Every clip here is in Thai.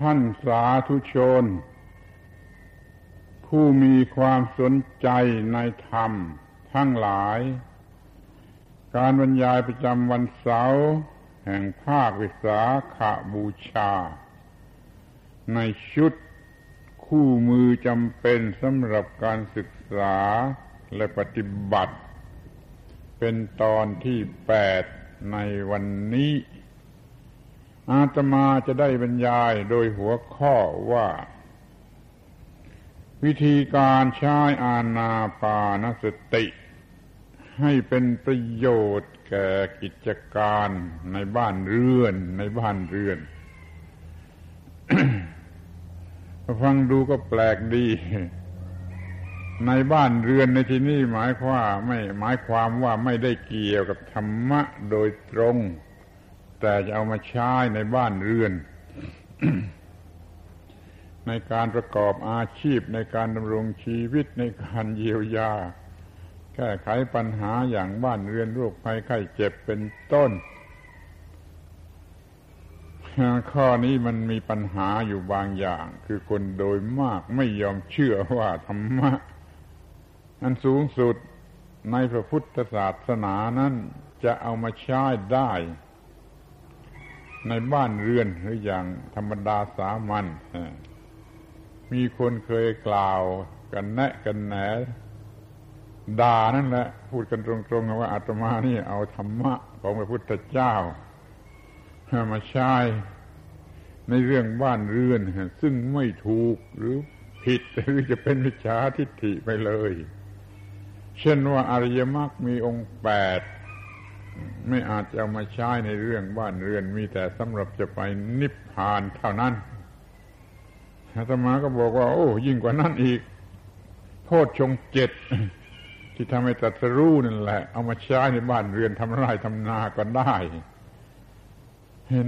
ท่านสาธุชน ผู้มีความสนใจในธรรมทั้งหลาย การบรรยายประจำวันเสาร์แห่งภาควิสาขาบูชา ในชุดคู่มือจำเป็นสำหรับการศึกษาและปฏิบัติ เป็นตอนที่แปดในวันนี้ อาตมาจะได้บรรยายโดยหัวข้อว่า วิธีการใช้อาณาปานสติ ให้เป็นประโยชน์แก่กิจการในบ้านเรือนในบ้านเรือน ฟังดูก็แปลกดี ในบ้านเรือนในที่นี้หมายความไม่หมายความว่าไม่ได้เกี่ยวกับธรรมะโดยตรง แต่จะเอามาใช้ในบ้านเรือน ในการประกอบอาชีพในการดำรงชีวิตในการเยียวยา แก้ไขปัญหาอย่างบ้านเรือนโรคภัยไข้เจ็บเป็นต้น ข้อนี้มันมีปัญหาอยู่บางอย่าง คือคนโดยมากไม่ยอมเชื่อว่าธรรมะอันสูงสุดในพระพุทธศาสนานั้นจะเอามาใช้ได้ ในบ้านเรือนหรืออย่างธรรมดาสามัญมีคนเคยกล่าวกันแนะกันแหนด่านั่นแหละ พูดกันตรงๆว่าอาตมานี่เอาธรรมะของพระพุทธเจ้ามาใช้ในเรื่องบ้านเรือน ซึ่งไม่ถูกหรือผิดหรือจะเป็นวิชาทิฏฐิไปเลย เช่นว่าอริยมรรคมีองค์แปด ไม่อาจจะเอามาใช้ในเรื่องบ้านเรือนมีแต่สำหรับจะไปนิพพานเท่านั้นอาตมาก็บอกว่า โอ้ ยิ่งกว่านั้นอีกโทษชงเจ็ดที่ทำให้ตรัสรู้นั่นแหละ เอามาใช้ในบ้านเรือนทำไร่ทำนาก็ได้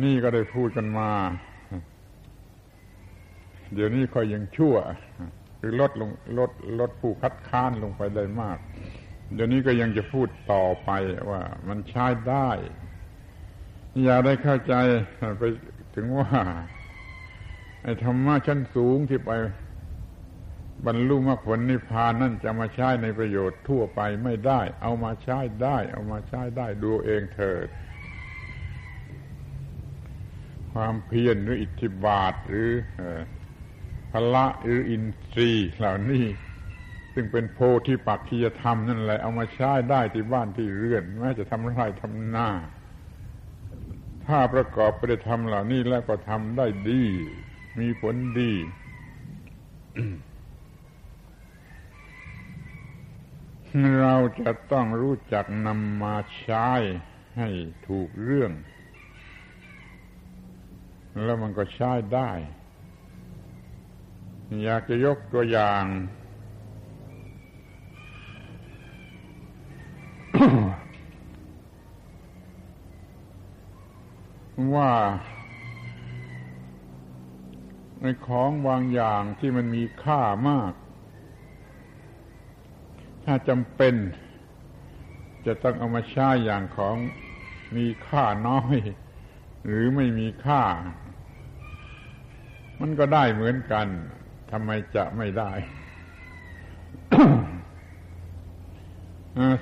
นี่ก็ได้พูดกันมา เดี๋ยวนี้ค่อยยังชั่ว คือลดลงลดลดผู้คัดค้านลงไปได้มาก ดี๋ยวนี้ก็ยังจะพูดต่อไปว่ามันใช้ได้ อย่าได้เข้าใจไปถึงว่าไอ้ธรรมะชั้นสูงที่ไป บรรลุมรรคผลนิพพานนั่นจะมาใช้ในประโยชน์ทั่วไปไม่ได้ เอามาใช้ได้ เอามาใช้ได้ดูเองเถิด ความเพียรหรืออิทธิบาทหรือพละหรืออินทรีย์เหล่านี้ ซึ่งเป็นโพธิปักขียธรรมนั่นแหละเอามาใช้ได้ที่บ้านที่เรือนแม้จะทำไรทำนาถ้าประกอบไปด้วยธรรมเหล่านี้แล้วก็ทำได้ดี มีผลดี เราจะต้องรู้จักนำมาใช้ให้ถูกเรื่อง แล้วมันก็ใช้ได้ อยากจะยกตัวอย่าง ว่า ในของบางอย่างที่มันมีค่ามาก ถ้าจำเป็น จะต้องเอามาใช้อย่างของมีค่าน้อย หรือไม่มีค่า มันก็ได้เหมือนกันทำไมจะไม่ได้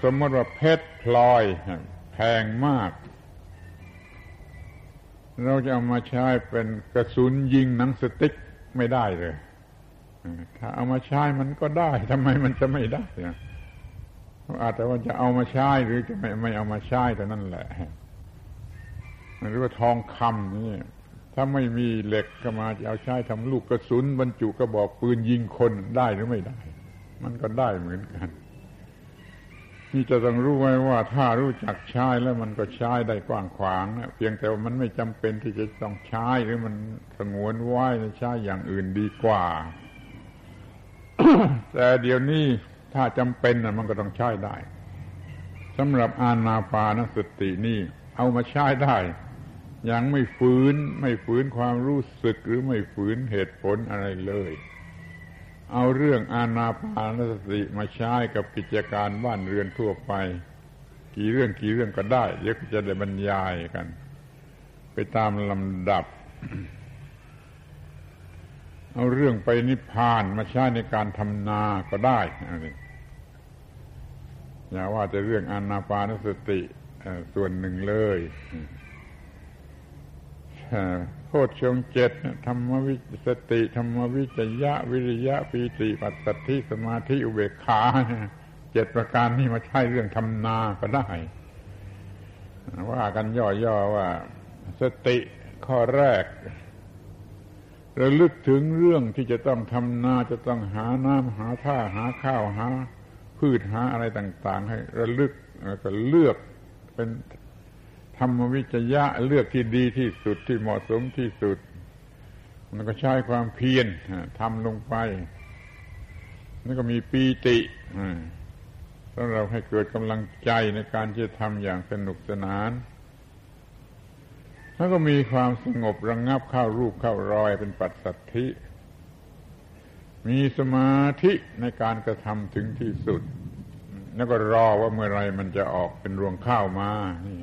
สมมติว่าเพชรพลอยแพงมาก เราจะเอามาใช้เป็นกระสุนยิงหนังสติ๊กไม่ได้เลยถ้าเอามาใช้มันก็ได้ทำไมมันจะไม่ได้อาจจะว่าจะเอามาใช้หรือจะไม่ไม่เอามาใช้แต่นั่นแหละหรือว่าทองคำนี่ถ้าไม่มีเหล็กก็มาจะเอาใช้ทำลูกกระสุนบรรจุกระบอกปืนยิงคนได้หรือไม่ได้ มันก็ได้เหมือนกัน นี่จะต้องรู้ไว้ว่าถ้ารู้จักใช้แล้วมันก็ใช้ได้กว้างขวางนะเพียงแต่ว่ามันไม่จำเป็นที่จะต้องใช้หรือมันสงวนไว้ใช้อย่างอื่นดีกว่า แต่เดี๋ยวนี้ถ้าจำเป็นนะมันก็ต้องใช้ได้สำหรับอานาปานสตินี่ เอามาใช้ได้ยังไม่ฝืน ไม่ฝืนความรู้สึกหรือไม่ฝืนเหตุผลอะไรเลย เอาเรื่องอาณาปานสติมาใช้กับกิจการบ้านเรือนทั่วไป กี่เรื่องกี่เรื่องก็ได้ เดี๋ยวจะได้บรรยายกัน ไปตามลำดับ เอาเรื่องไปนิพพานมาใช้ในการทำนาก็ได้อย่าว่าจะเรื่องอนาปานสติส่วนหนึ่งเลย โคตรชงเจ็ดธรรมวิสติธรรมวิจยะ วิริยะปีติปัสสติสมาธิอุเบกขาเจ็ดประการนี้มาใช้เรื่องทำนาก็ได้ ว่ากันย่อๆว่า สติข้อแรกระลึกถึงเรื่องที่จะต้องทำนาจะต้องหาน้ำหาท่าหาข้าวหา พืชหาอะไรต่าง ๆ ให้ระลึกก็เลือกเป็น ธรรมวิจยะเลือกที่ดีที่สุดที่เหมาะสมที่สุด มันก็ใช้ความเพียรทำลงไปแล้วก็มีปีติสำหรับให้เกิดกำลังใจในการที่จะทำอย่างสนุกสนาน แล้วก็มีความสงบระงงับเข้ารูปเข้ารอยเป็นปัจสัทธิ มีสมาธิในการกระทำถึงที่สุด แล้วก็รอว่าเมื่อไรมันจะออกเป็นรวงข้าวมานี่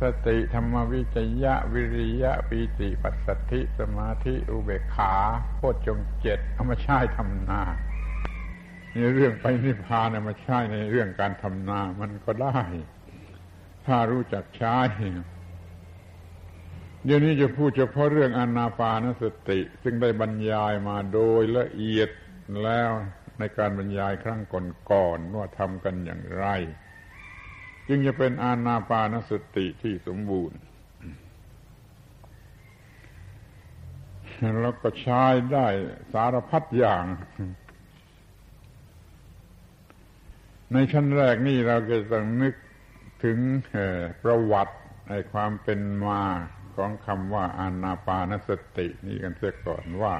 สติธรรมวิจยะวิริยะปีติปัสสัทธิสมาธิอุเบกขาโคตรจงเจ็ดเอามาใช้ทำนาในเรื่องไปนิพพานเอามาใช้ในเรื่องการทำนามันก็ได้ ถ้ารู้จักใช้เดี๋ยวนี้จะพูดเฉพาะเรื่องอนาปานสติ ซึ่งได้บรรยายมาโดยละเอียดแล้วในการบรรยายครั้งก่อนๆว่าทำกันอย่างไร จึงจะเป็นอานาปานสติที่สมบูรณ์ แล้วก็ใช้ได้สารพัดอย่าง ในชั้นแรกนี่เราจะต้องนึกถึงประวัติในความเป็นมาของคำว่าอานาปานสติ นี่กันเสียก่อนว่า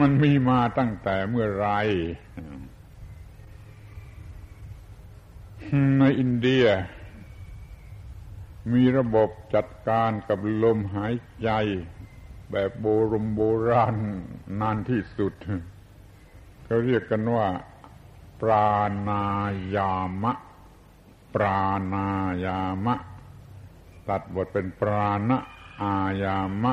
มันมีมาตั้งแต่เมื่อไร ในอินเดีย มีระบบจัดการกับลมหายใจ แบบโบรมโบราณนานที่สุดเขาเรียกกันว่า ปราณายามะ ปราณายามะ ตัดบทเป็นปราณอายามะ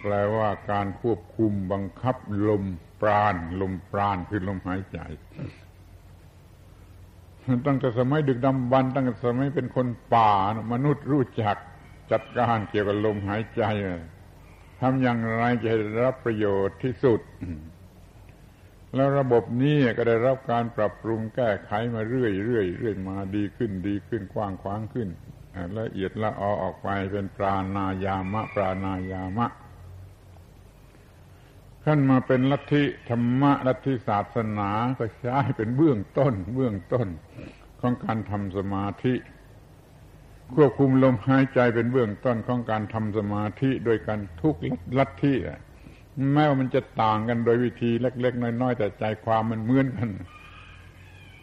แปลว่าการควบคุมบังคับลมปราณ ลมปราณคือลมหายใจ ตั้งแต่สมัยดึกดำบรรตั้งแต่สมัยเป็นคนป่า มนุษย์รู้จักจัดการเกี่ยวกับลมหายใจทำอย่างไรจะได้รับประโยชน์ที่สุด แล้วระบบนี้ก็ได้รับการปรับปรุงแก้ไขมาเรื่อยเรื่อยเรื่อยมาดีขึ้นดีขึ้นกว้างขวางขึ้นละเอียดละออออกไปเป็นปราณายามะ ปราณายามะ ขั้นมาเป็นลัทธิธรรมะลัทธิศาสนาก็ใช้เป็นเบื้องต้น เบื้องต้นของการทำสมาธิ ควบคุมลมหายใจเป็นเบื้องต้นของการทำสมาธิโดยการทุกลัทธิแม้ว่ามันจะต่างกันโดยวิธีเล็ก ๆ น้อย ๆ แต่ใจความมันเหมือนกัน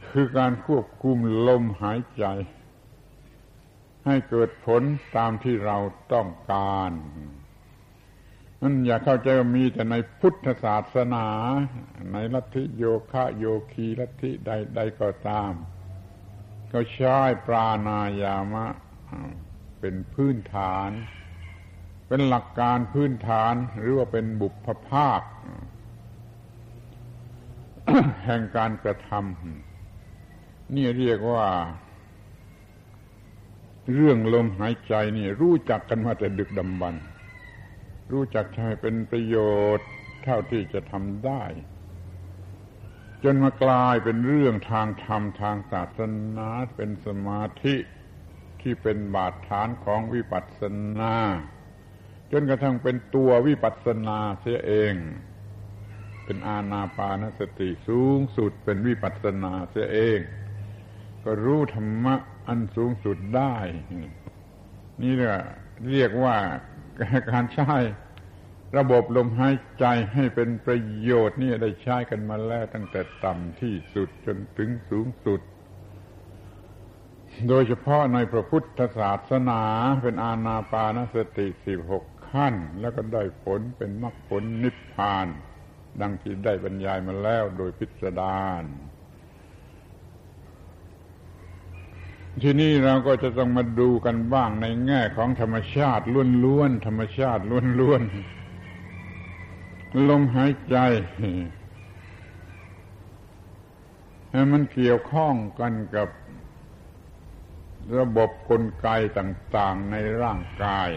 คือการควบคุมลมหายใจ ให้เกิดผลตามที่เราต้องการ นั่นอย่าเข้าใจว่ามีแต่ในพุทธศาสนา ในลัทธิโยคะโยคีลัทธิใดๆก็ตาม ก็ใช้ปราณายามะ เป็นพื้นฐาน เป็นหลักการพื้นฐานหรือว่าเป็นบุพภาค แห่งการกระทำนี่เรียกว่า เรื่องลมหายใจนี่รู้จักกันมาแต่ดึกดำบรรพ์ รู้จักใช้เป็นประโยชน์เท่าที่จะทำได้ จนมากลายเป็นเรื่องทางธรรมทางศาสนาเป็นสมาธิที่เป็นบาดฐานของวิปัสสนา จนกระทั่งเป็นตัววิปัสสนาเสียเอง เป็นอาณาปานสติสูงสุดเป็นวิปัสสนาเสียเอง ก็รู้ธรรมะอันสูงสุดได้ นี่เรียกว่า การใช้ระบบลมหายใจให้เป็นประโยชน์นี่ได้ใช้กันมาแล้วตั้งแต่ต่ำที่สุดจนถึงสูงสุด โดยเฉพาะในพระพุทธศาสนาเป็นอาณาปานสติสิบหกขั้น แล้วก็ได้ผลเป็นมรรคผลนิพพาน ดังที่ได้บรรยายมาแล้วโดยพิสดาร ทีนี้เราก็จะต้องมาดูกันบ้างในแง่ของธรรมชาติล้วนๆธรรมชาติล้วนๆลมหายใจ มันเกี่ยวข้องกันกับระบบกลไกต่างๆในร่างกาย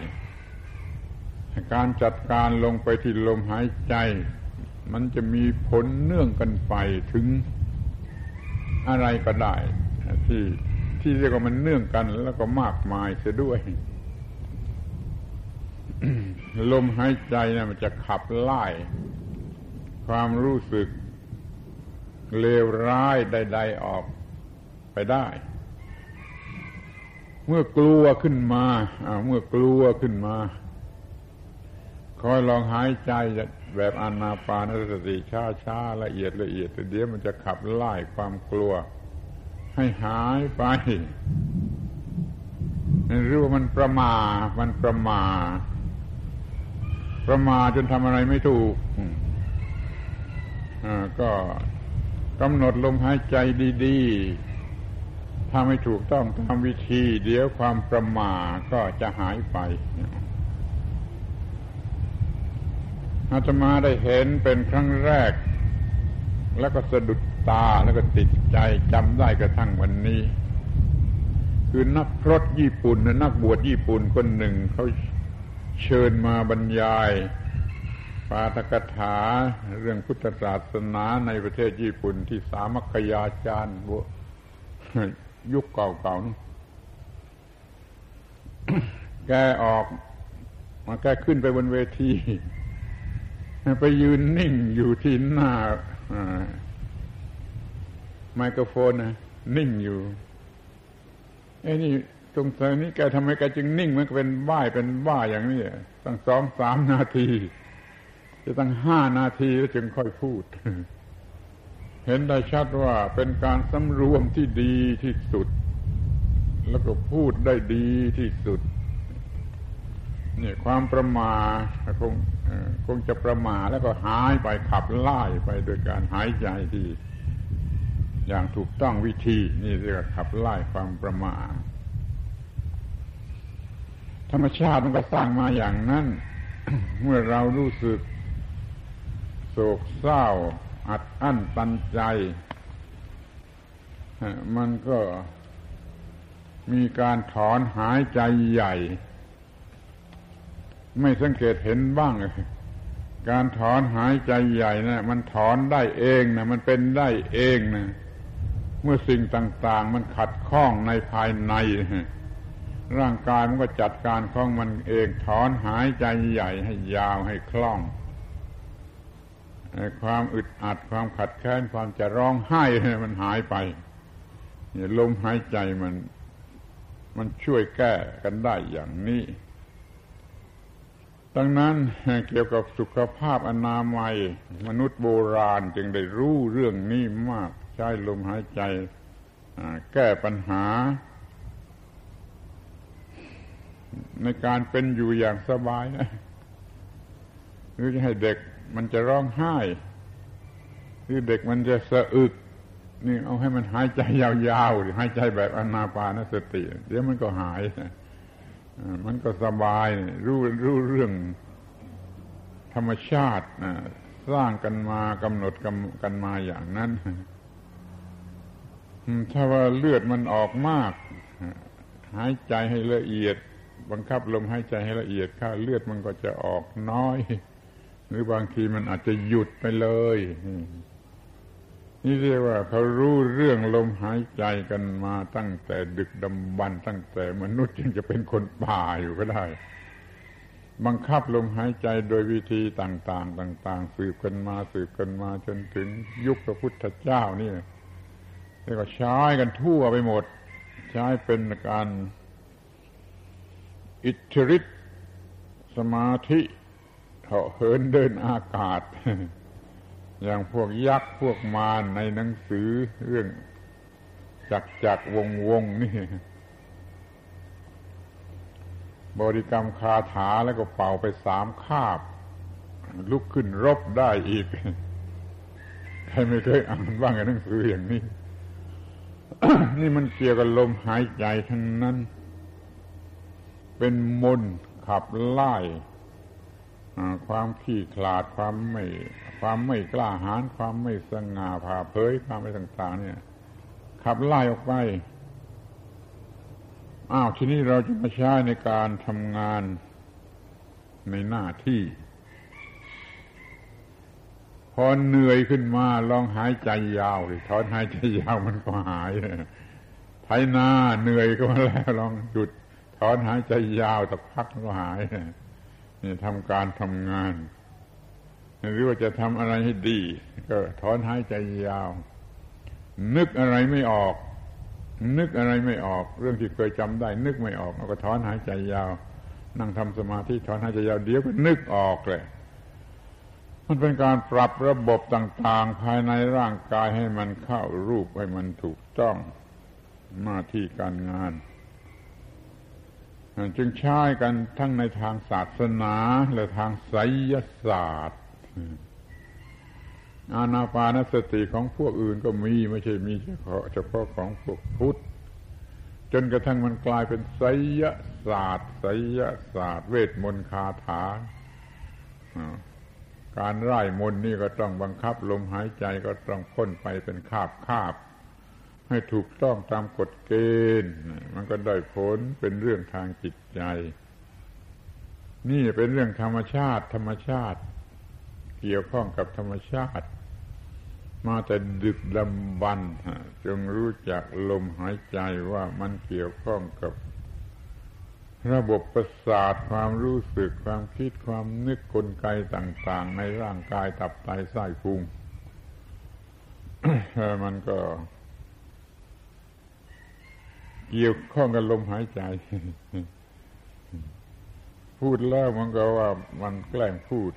การจัดการลงไปที่ลมหายใจ มันจะมีผลเนื่องกันไปถึงอะไรก็ได้ที่ ที่เรียกว่ามันเนื่องกันแล้วก็มากมายเสียด้วย ลมหายใจนะมันจะขับไล่ความรู้สึกเลวร้ายใด ๆออกไปได้ เมื่อกลัวขึ้นมาเมื่อกลัวขึ้นมาคอยลองหายใจแบบอนาปานสติช้าๆละเอียดละเอียดเดี๋ยวมันจะขับไล่ความกลัว ให้หายไปรู้ว่ามันประมามันประมา ประมาจนทำอะไรไม่ถูกก็กำหนดลมหายใจดีๆ ถ้าไม่ถูกต้องตามวิธี เดี๋ยวความประมาก็จะหายไปอาตมาได้เห็นเป็นครั้งแรก แล้วก็สะดุด ตาแล้วก็ติดใจจำได้กระทั่งวันนี้ คือนักพรตญี่ปุ่นนักบวชญี่ปุ่นคนหนึ่งเขาเชิญมาบรรยายปาตกถาเรื่องพุทธศาสนาในประเทศญี่ปุ่นที่สามัคคยาจารย์ยุคเก่าๆแกออกมาแกขึ้นไปบนเวที ไปยืนนิ่งอยู่ที่หน้า ไมโครโฟนนะนิ่งอยู่ไอ้นี่ตรงสัยนี้แกทำไมแกจึงนิ่งมันก็เป็นบ้าเป็นบ้าอย่างนี้ตั้งสองสามนาที จะตั้งห้านาทีแล้วจึงค่อยพูด เห็นได้ชัดว่าเป็นการสำรวมที่ดีที่สุด แล้วก็พูดได้ดีที่สุดเนี่ยความประมาคงคงจะประมาแล้วก็หายไปขับไล่ไปโดยการหายใจที่ อย่างถูกต้องวิธี นี่เรียกขับไล่ความประมาทธรรมชาติมันก็สร้างมาอย่างนั้น เมื่อเรารู้สึก โศกเศร้า อัดอั้นตันใจ มันก็มีการถอนหายใจใหญ่ ไม่สังเกตเห็นบ้าง การถอนหายใจใหญ่นะมันถอนได้เองนะมันเป็นได้เองนะ เมื่อสิ่งต่างๆ มันขัดข้องในภายใน ร่างกายมันก็จัดการของมันเองถอนหายใจใหญ่ให้ยาวให้คล่องความอึดอัดความขัดแค้นความจะร้องไห้มันหายไปยลมหายใจมัน มันช่วยแก้กันได้อย่างนี้ดังนั้นเกี่ยวกับสุขภาพอนามัย มนุษย์โบราณจึงได้รู้เรื่องนี้มาก ใช้ลมหายใจแก้ปัญหา ในการเป็นอยู่อย่างสบายหรือจะให้เด็กมันจะร้องไห้หรือเด็กมันจะสะอึก นี่เอาให้มันหายใจยาวๆหรือหายใจแบบอนาปานสติ เดี๋ยวมันก็หายมันก็สบายรู้รู้เรื่องธรรมชาติสร้างกันมากำหนดกันมาอย่างนั้น ถ้าว่าเลือดมันออกมาก หายใจให้ละเอียด บังคับลมหายใจให้ละเอียดค่าเลือดมันก็จะออกน้อย หรือบางทีมันอาจจะหยุดไปเลยนี่เรียกว่าเขารู้เรื่องลมหายใจกันมาตั้งแต่ดึกดำบรรตั้งแต่มนุษย์ยังจะเป็นคนป่าอยู่ก็ได้ บังคับลมหายใจโดยวิธีต่าง ๆ ต่าง ๆ สืบกันมาสืบกันมาจนถึงยุคพระพุทธเจ้านี่ เรียกว่าใช้กันทั่วไปหมด ใช้เป็นการอิทธิฤทธิสมาธิเหาะเหินเดินอากาศ อย่างพวกยักษ์พวกมารในหนังสือเรื่องจักจักวงวงนี่ บริกรรมคาถาแล้วก็เป่าไปสามคาบ ลุกขึ้นรบได้อีก ใครไม่เคยอ่านบ้างในหนังสืออย่างนี้ นี่มันเกี่ยวกับลมหายใจทั้งนั้น เป็นมนขับไล่ความขี้ขลาดความไม่ ความไม่กล้าหาญความไม่สง่าผ่าเผยความอะไรต่างๆ เนี่ย ขับไล่ออกไปอ้าวทีนี้เราจะมาใช้ในการทำงานในหน้าที่ พอเหนื่อยขึ้นมาลองหายใจยาวถอนหายใจยาวมันก็หายไถนาเหนื่อยก็มาแล้วลองหยุดถอนหายใจยาวแต่พักก็หายนี่ทำการทำงาน หรือว่าจะทำอะไรให้ดี ก็ถอนหายใจยาว นึกอะไรไม่ออก นึกอะไรไม่ออก เรื่องที่เคยจำได้ นึกไม่ออกเราก็ถอนหายใจยาว นั่งทำสมาธิถอนหายใจยาวเดี๋ยวก็นึกออกเลย มันเป็นการปรับระบบต่างๆ ภายในร่างกายให้มันเข้ารูปให้มันถูกต้องหน้าที่การงาน จึงใช้กันทั้งในทางศาสนาและทางไสยศาสตร์ อาณาปานสติของพวกอื่นก็มีไม่ใช่มีเฉพาะเฉพาะของพวกพุทธจนกระทั่งมันกลายเป็นไสยศาสตร์ไสยศาสตร์ เวทมนต์คาถา การไล่มนนี่ก็ต้องบังคับลมหายใจก็ต้องพ่นไปเป็นคาบคาบ ให้ถูกต้องตามกฎเกณฑ์ มันก็ได้ผลเป็นเรื่องทางจิตใจ นี่เป็นเรื่องธรรมชาติ ธรรมชาติ เกี่ยวข้องกับธรรมชาติ มาแต่ดึกดำบรรจงรู้จักลมหายใจว่ามันเกี่ยวข้องกับ ระบบประสาทความรู้สึกความคิดความนึกกลไกต่าง ๆ ในร่างกายตับไตไส้พุงมันก็ เกี่ยวข้องกับลมหายใจ พูดแล้วมันก็ว่ามันแกล้งพูด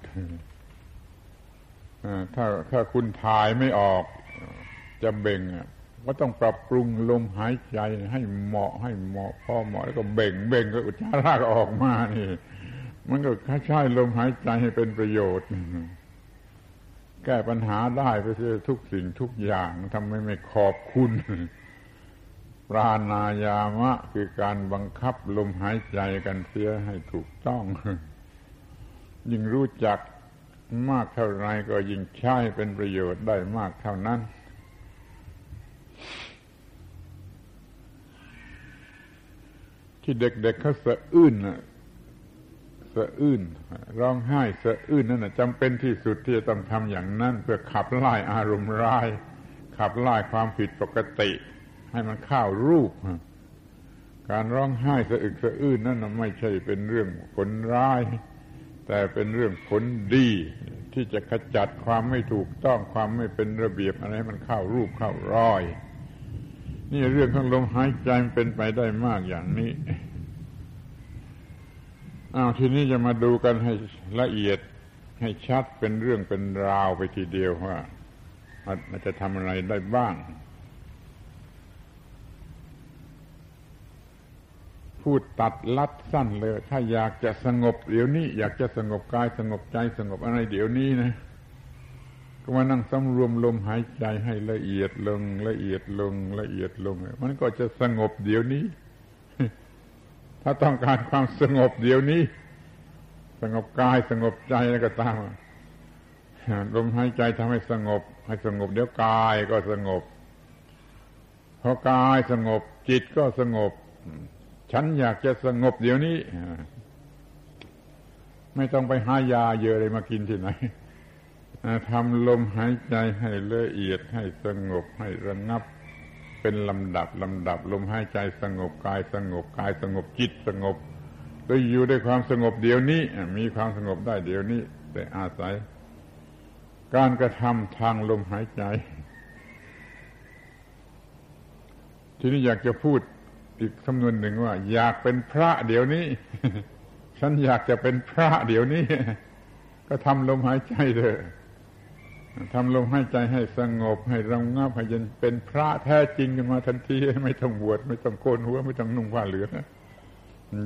ถ้าถ้าคุณถ่ายไม่ออกจะเบ่ง ก็ต้องปรับปรุงลมหายใจให้เหมาะให้เหมาะพอเหมาะแล้วก็เบ่งเบ่งก็อุจจาระก็ออกมานี่ มันก็ใช้ลมหายใจให้เป็นประโยชน์แก้ปัญหาได้ไปเสียทุกสิ่งทุกอย่างทำไมไม่ขอบคุณปราณายามะคือการบังคับลมหายใจกันเสียให้ถูกต้อง ยิ่งรู้จักมากเท่าไรก็ยิ่งใช้เป็นประโยชน์ได้มากเท่านั้น ที่เด็กๆเขาสะอื้นสะอื้นร้องไห้สะอื้นนั่นจำเป็นที่สุดที่จะต้องทำอย่างนั้น เพื่อขับไล่อารมณ์ร้าย ขับไล่ความผิดปกติ ให้มันเข้ารูป การร้องไห้สะอึกสะอื้นนั่นไม่ใช่เป็นเรื่องผลร้าย แต่เป็นเรื่องผลดี ที่จะขจัดความไม่ถูกต้องความไม่เป็นระเบียบอะไรมันเข้ารูปเข้ารอย นี่เรื่องของลมหายใจมันเป็นไปได้มากอย่างนี้อ้าวทีนี้จะมาดูกันให้ละเอียดให้ชัดเป็นเรื่องเป็นราวไปทีเดียวว่ามันจะทำอะไรได้บ้าง พูดตัดลัดสั้นเลย ถ้าอยากจะสงบเดี๋ยวนี้ อยากจะสงบกายสงบใจสงบอะไรเดี๋ยวนี้นะ ก็มานั่งสำรวมลมหายใจให้ละเอียดลง ละเอียดลงละเอียดลง มันก็จะสงบเดี๋ยวนี้ ถ้าต้องการความสงบเดี๋ยวนี้ สงบกายสงบใจอะไรก็ตามลมหายใจทำให้สงบ ให้สงบ เดี๋ยวกายก็สงบพอกายสงบ จิตก็สงบ ฉันอยากจะสงบเดี๋ยวนี้ ไม่ต้องไปหายาเยอะเลยมากินที่ไหน ทำลมหายใจให้ละเอียดให้สงบให้ระงับ เป็นลำดับลำดับลมหายใจสงบกายสงบกายสงบจิตสงบโดยอยู่ด้วยความสงบเดี๋ยวนี้ มีความสงบได้เดี๋ยวนี้ แต่อาศัย การกระทำทางลมหายใจ ทีนี้อยากจะพูดอีกคำนวนหนึ่งว่า อยากเป็นพระเดี๋ยวนี้ ฉันอยากจะเป็นพระเดี๋ยวนี้ ก็ทำลมหายใจเถอะ ทำลมหายใจให้สงบ ให้ระงับให้เยันเป็นพระแท้จริงกันมาทันทีไม่ต้องบวชไม่ต้องโกนหัวไม่ต้องนุ่งผ้าเหลือง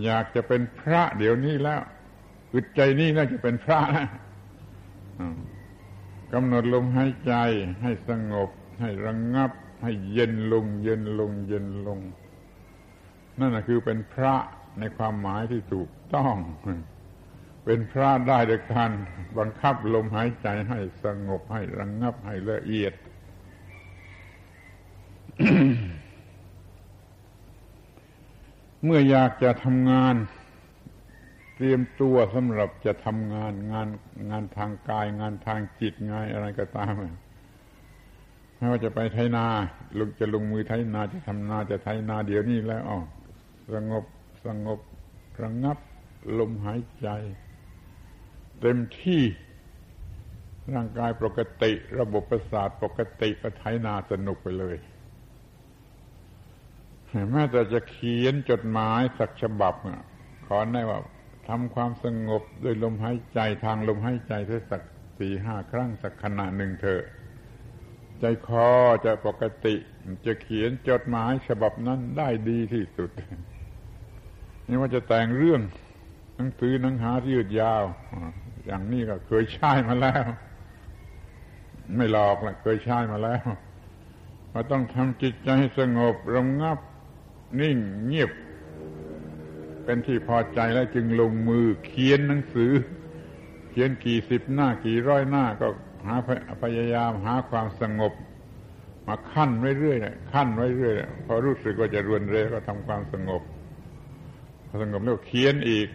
อยากจะเป็นพระเดี๋ยวนี้แล้วอึดใจนี่น่าจะเป็นพระนะกำหนดลมหายใจ ให้สงบ ให้ระงงับ ให้เย็นลง เย็นลง เย็นลง นั่นแหะคือเป็นพระในความหมายที่ถูกต้อง เป็นพระได้โดยการบังคับลมหายใจให้สงบให้ระงงับให้ละเอียด เมื่ออยากจะทำงาน เตรียมตัวสำหรับจะทำงานงานงานทางกาย งานทางจิตงานอะไรก็ตามไม่ว่าจะไปไถนาลุงจะลงมือไถนาจะทำนาจะไถนาเดี๋ยวนี้แล้วอ๋อสงบสงบระงับลมหายใจ เต็มที่ร่างกายปกติ ระบบประสาทปกติก็ไถนาสนุกไปเลยแม้แต่จะเขียนจดหมายสักฉบับขอได้ว่าทำความสงบด้วยลมหายใจทางลมหายใจสักสี่ห้าครั้งสักขณะหนึ่งเถอะใจคอจะปกติ จะเขียนจดหมายฉบับนั้นได้ดีที่สุด นี่ว่าจะแต่งเรื่องหนังสือหนังหาที่ยืดยาว อย่างนี้ก็เคยใช้มาแล้ว ไม่หลอกละเคยใช้มาแล้วว่าต้องทำจิตใจให้สงบระงับ นิ่งเงียบ เป็นที่พอใจแล้วจึงลงมือเขียนหนังสือ เขียนกี่สิบหน้ากี่ร้อยหน้าก็หาพยายามหาความสงบ มาขั้นไว้เรื่อยขั้นไว้เรื่อยพอรู้สึกว่าจะรวนเรก็ทำความสงบพอสงบแล้วเขียนอีก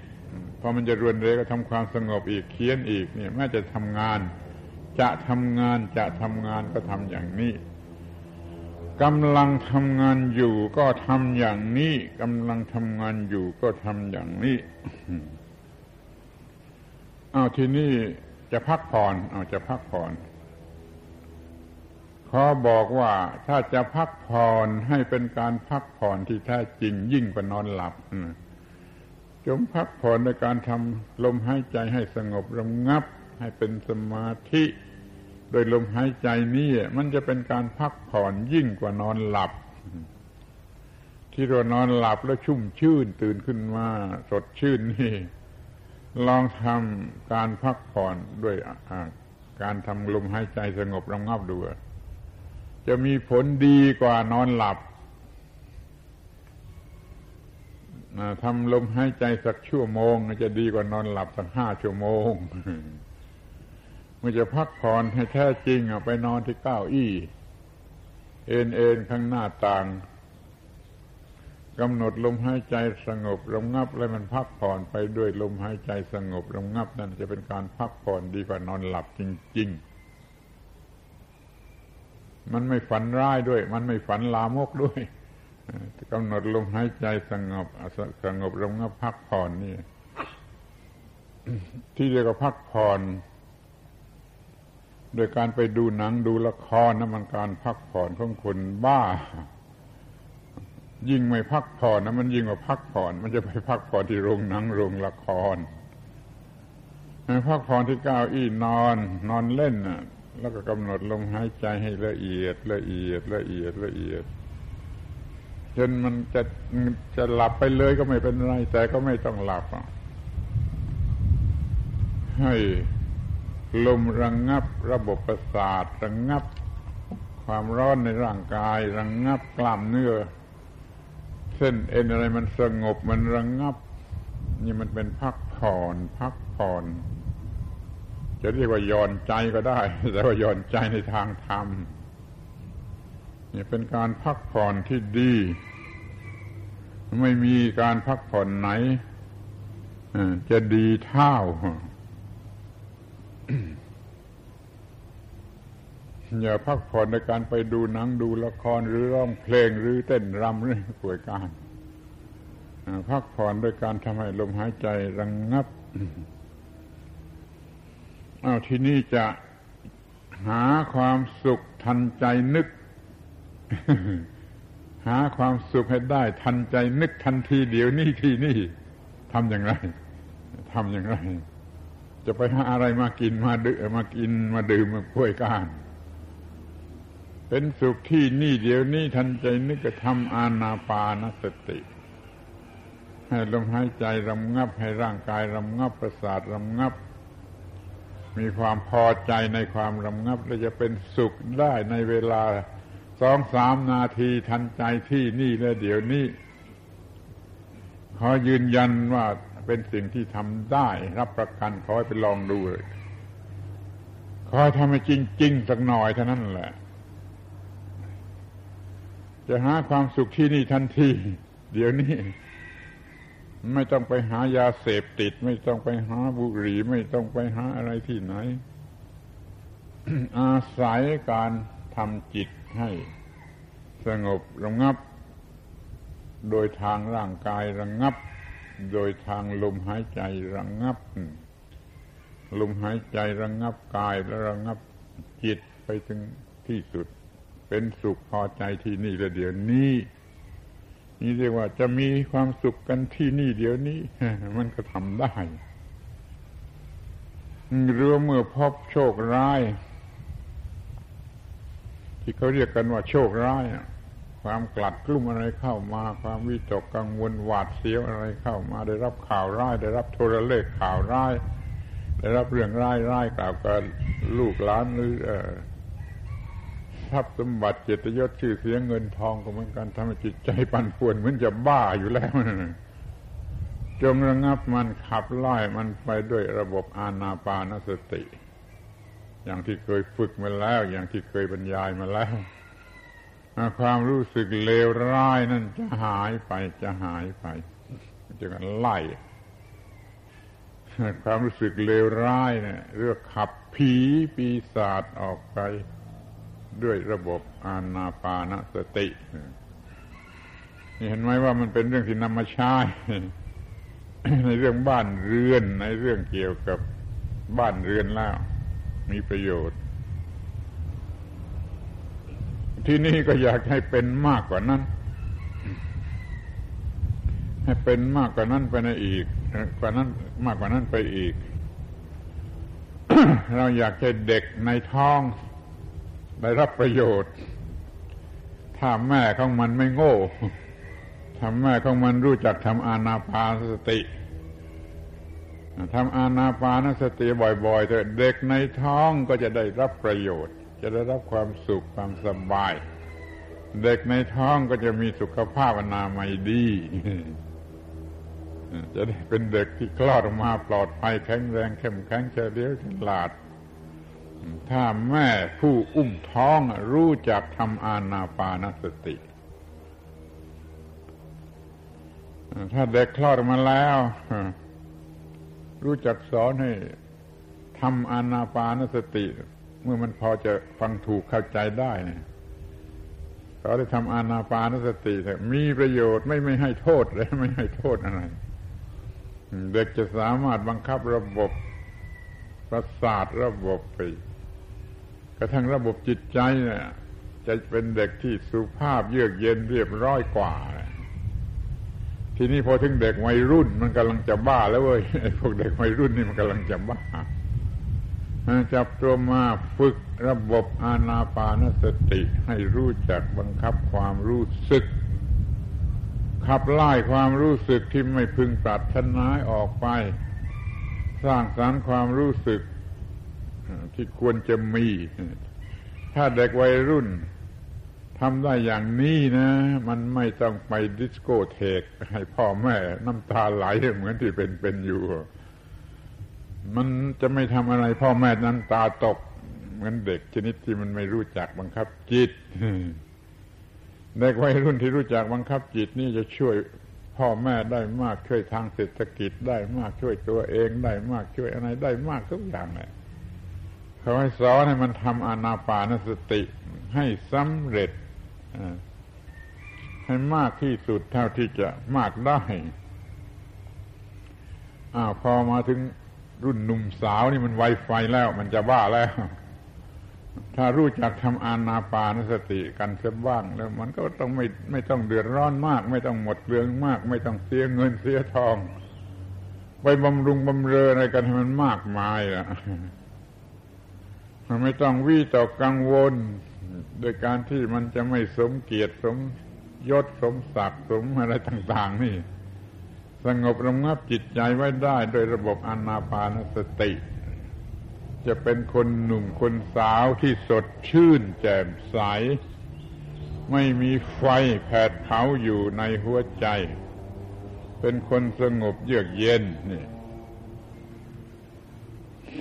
พอมันจะรวนเรก็ทำความสงบอีกเขียนอีกเนี่ยแม้จะทำงาน จะทำงานจะทำงานก็ทำอย่างนี้กำลังทำงานอยู่ก็ทำอย่างนี้กำลังทำงานอยู่ก็ทำอย่างนี้เอาทีนี้จะพักผ่อนเอาจะพักผ่อนขอบอกว่าถ้าจะพักผ่อนให้เป็นการพักผ่อนที่แท้จริงยิ่งกว่านอนหลับ จงพักผ่อนในการทำลมหายใจให้สงบระงับ ให้เป็นสมาธิ โดยลมหายใจนี้มันจะเป็นการพักผ่อนยิ่งกว่านอนหลับ ที่เรานอนหลับแล้วชุ่มชื่นตื่นขึ้นมาสดชื่นนี่ ลองทำการพักผ่อนด้วยการทำลมหายใจสงบระงับดูจะมีผลดีกว่านอนหลับ ทำลมหายใจสักชั่วโมง จะดีกว่านอนหลับสักห้าชั่วโมงมื่อจะพักผ่อนให้แท้จริงไปนอนที่เก้าอี้ เอ็นเอ็นข้างหน้าต่างกำหนดลมหายใจสงบระงับแล้วมันพักผ่อนไปด้วยลมหายใจสงบระงับนั่นจะเป็นการพักผ่อนดีกว่านอนหลับจริง ๆ มันไม่ฝันร้ายด้วย มันไม่ฝันลามกด้วย กำหนดลมหายใจสงบสงบระงับพักผ่อนนี่ ที่เรียกว่าพักผ่อนโดยการไปดูหนังดูละครนั่นมันการพักผ่อนของคนบ้า ยิ่งไม่พักผ่อนนะมันยิ่งกว่าพักผ่อน มันจะไปพักผ่อนที่โรงหนังโรงละครพักผ่อนที่ก้าวอี้นอน นอนเล่นน่ะ แล้วก็กำหนดลมหายใจให้ละเอียดละเอียดละเอียดละเอียด จนมันจะจะหลับไปเลยก็ไม่เป็นไร แต่ก็ไม่ต้องหลับให้ลมระงงับระบบประสาทระงงับ ความร้อนในร่างกายระงงับกล้ามเนื้อ เส้นเอ็นอะไรมันสงบมันระงงับ นี่มันเป็นพักผ่อนพักผ่อนจะเรียกว่าย่อนใจก็ได้ แต่ว่าย่อนใจในทางธรรม เป็นการพักผ่อนที่ดี ไม่มีการพักผ่อนไหนจะดีเท่าอย่าพักผ่อนในการไปดูหนังดูละครหรือร้องเพลงหรือเต้นรำหรือป่วยการพักผ่อนโดยการทำให้ลมหายใจระงงับเอาที่นี่จะหาความสุขทันใจนึก หาความสุขให้ได้ ทันใจนึกทันทีเดี๋ยวนี้ทีนี่ทำอย่างไรทำอย่างไร จะไปหาอะไรมากินมาดื่มมากินมาดื่มมาป่วยการเป็นสุขที่นี่เดี๋ยวนี้ทันใจนึกจะทำอานาปานสติ ให้ลมหายใจรำงับให้ร่างกายรำงับประสาทรำงับ มีความพอใจในความรำงับและจะเป็นสุขได้ในเวลา สองสามนาทีทันใจที่นี่และเดี๋ยวนี้ ขอยืนยันว่าเป็นสิ่งที่ทำได้ รับประกันขอให้ไปลองดูเลย ขอให้ทำให้จริง ๆ สักหน่อยเท่านั้นแหละ จะหาความสุขที่นี่ทันที เดี๋ยวนี้ ไม่ต้องไปหายาเสพติด ไม่ต้องไปหาบุหรี่ไม่ต้องไปหาอะไรที่ไหน อาศัยการทำจิต ให้สงบระงับ โดยทางร่างกายระงับ โดยทางลมหายใจระงับ ลมหายใจระงับกายและระงับจิตไปถึงที่สุด เป็นสุขพอใจที่นี่และเดี๋ยวนี้นี่เรียกว่าจะมีความสุขกันที่นี่เดี๋ยวนี้ มันก็ทำได้หรือเมื่อพบโชคร้าย ที่เขาเรียกกันว่าโชคร้ายความกลัดกลุ้มอะไรเข้ามา ความวิตกกังวลหวาดเสียวอะไรเข้ามา ได้รับข่าวร้าย ได้รับโทรเลขข่าวร้าย ได้รับเรื่องร้ายร้ายกล่าวกับลูกหลานหรือทรัพย์สมบัติเกียรติยศชื่อเสียงเงินทองก็เหมือนกันทำให้จิตใจปั่นป่วนเหมือนจะบ้าอยู่แล้วจงระงับมันขับไล่มันไปด้วยระบบอานาปานสติ อย่างที่เคยฝึกมาแล้ว อย่างที่เคยบรรยายมาแล้ว ความรู้สึกเลวร้ายนั่นจะหายไปจะหายไปจะกันไล่ความรู้สึกเลวร้ายเนี่ยเรื่องขับผีปีศาจออกไป ด้วยระบบอานาปานสตินี่เห็นไหมว่ามันเป็นเรื่องที่นำมาใช้ในเรื่องบ้านเรือนในเรื่องเกี่ยวกับบ้านเรือนแล้ว มีประโยชน์ ที่นี่ก็อยากให้เป็นมากกว่านั้น ให้เป็นมากกว่านั้นไปในอีก กว่านั้นมากกว่านั้นไปอีก เราอยากให้เด็กในท้องได้รับประโยชน์ ถ้าแม่ของมันไม่โง่ถ้าแม่ของมันรู้จักทำอานาปานสติ ทำอานาปานสติบ่อยๆเถอะเด็กในท้องก็จะได้รับประโยชน์ จะได้รับความสุขความสบาย เด็กในท้องก็จะมีสุขภาพอนามัยดี จะได้เป็นเด็กที่คลอดออกมาปลอดภัยแข็งแรงเข้มแข็งเฉลียวฉลาด ถ้าแม่ผู้อุ้มท้องรู้จักทำอานาปานสติถ้าเด็กคลอดมาแล้ว รู้จักสอนให้ทำอานาปานสติ เมื่อมันพอจะฟังถูกเข้าใจได้เนี่ยเขาได้ทำอานาปานสติแต่มีประโยชน์ไม่ไม่ให้โทษเลยไม่ให้โทษอะไร เด็กจะสามารถบังคับระบบประสาทระบบไปกระทั่งระบบจิตใจเนี่ยจะเป็นเด็กที่สุภาพเยือกเย็นเรียบร้อยกว่า ทีนี้พอถึงเด็กวัยรุ่น มันกำลังจะบ้าแล้วเว้ยไอ้พวกเด็กวัยรุ่นนี่มันกำลังจะบ้าจับตัวมาฝึกระบบอาณาปานสติ ให้รู้จักบังคับความรู้สึก ขับไล่ความรู้สึกที่ไม่พึงปรารถนาออกไป สร้างสรรค์ความรู้สึกที่ควรจะมี ถ้าเด็กวัยรุ่น ทำได้อย่างนี้นะ มันไม่ต้องไปดิสโกเทกให้พ่อแม่น้ำตาไหลเหมือนที่เป็นเป็นอยู่ มันจะไม่ทำอะไรพ่อแม่นั้นตาตก เหมือนเด็กชนิดที่มันไม่รู้จักบังคับจิตเด็กวัยรุ่นที่รู้จักบังคับจิตนี่จะช่วยพ่อแม่ได้มากช่วยทางเศรษฐกิจได้มากช่วยตัวเองได้มากช่วยอะไรได้มากทุกอย่างเลยเขาให้สอนให้มันทำอนาปานสติให้สำเร็จ ให้มากที่สุดเท่าที่จะมากได้อ้าวพอมาถึงรุ่นหนุ่มสาวนี่มันไวไฟแล้ว มันจะบ้าแล้ว ถ้ารู้จักทำอานาปานสติกันเสียบ้าง แล้วมันก็ต้องไม่ไม่ต้องเดือดร้อนมาก ไม่ต้องหมดเรื่องมาก ไม่ต้องเสียเงินเสียทอง ไปบำรุงบำเรออะไรกันให้มันมากมายอะมันไม่ต้องวิตกกังวล โดยการที่มันจะไม่สมเกียรติสมยศสมศักดิ์สมอะไรต่าง ๆ นี่ สงบระงับจิตใจไว้ได้โดยระบบอนาปานสติ จะเป็นคนหนุ่มคนสาวที่สดชื่น แจ่มใส ไม่มีไฟแผดเผาอยู่ในหัวใจ เป็นคนสงบเยือกเย็นนี่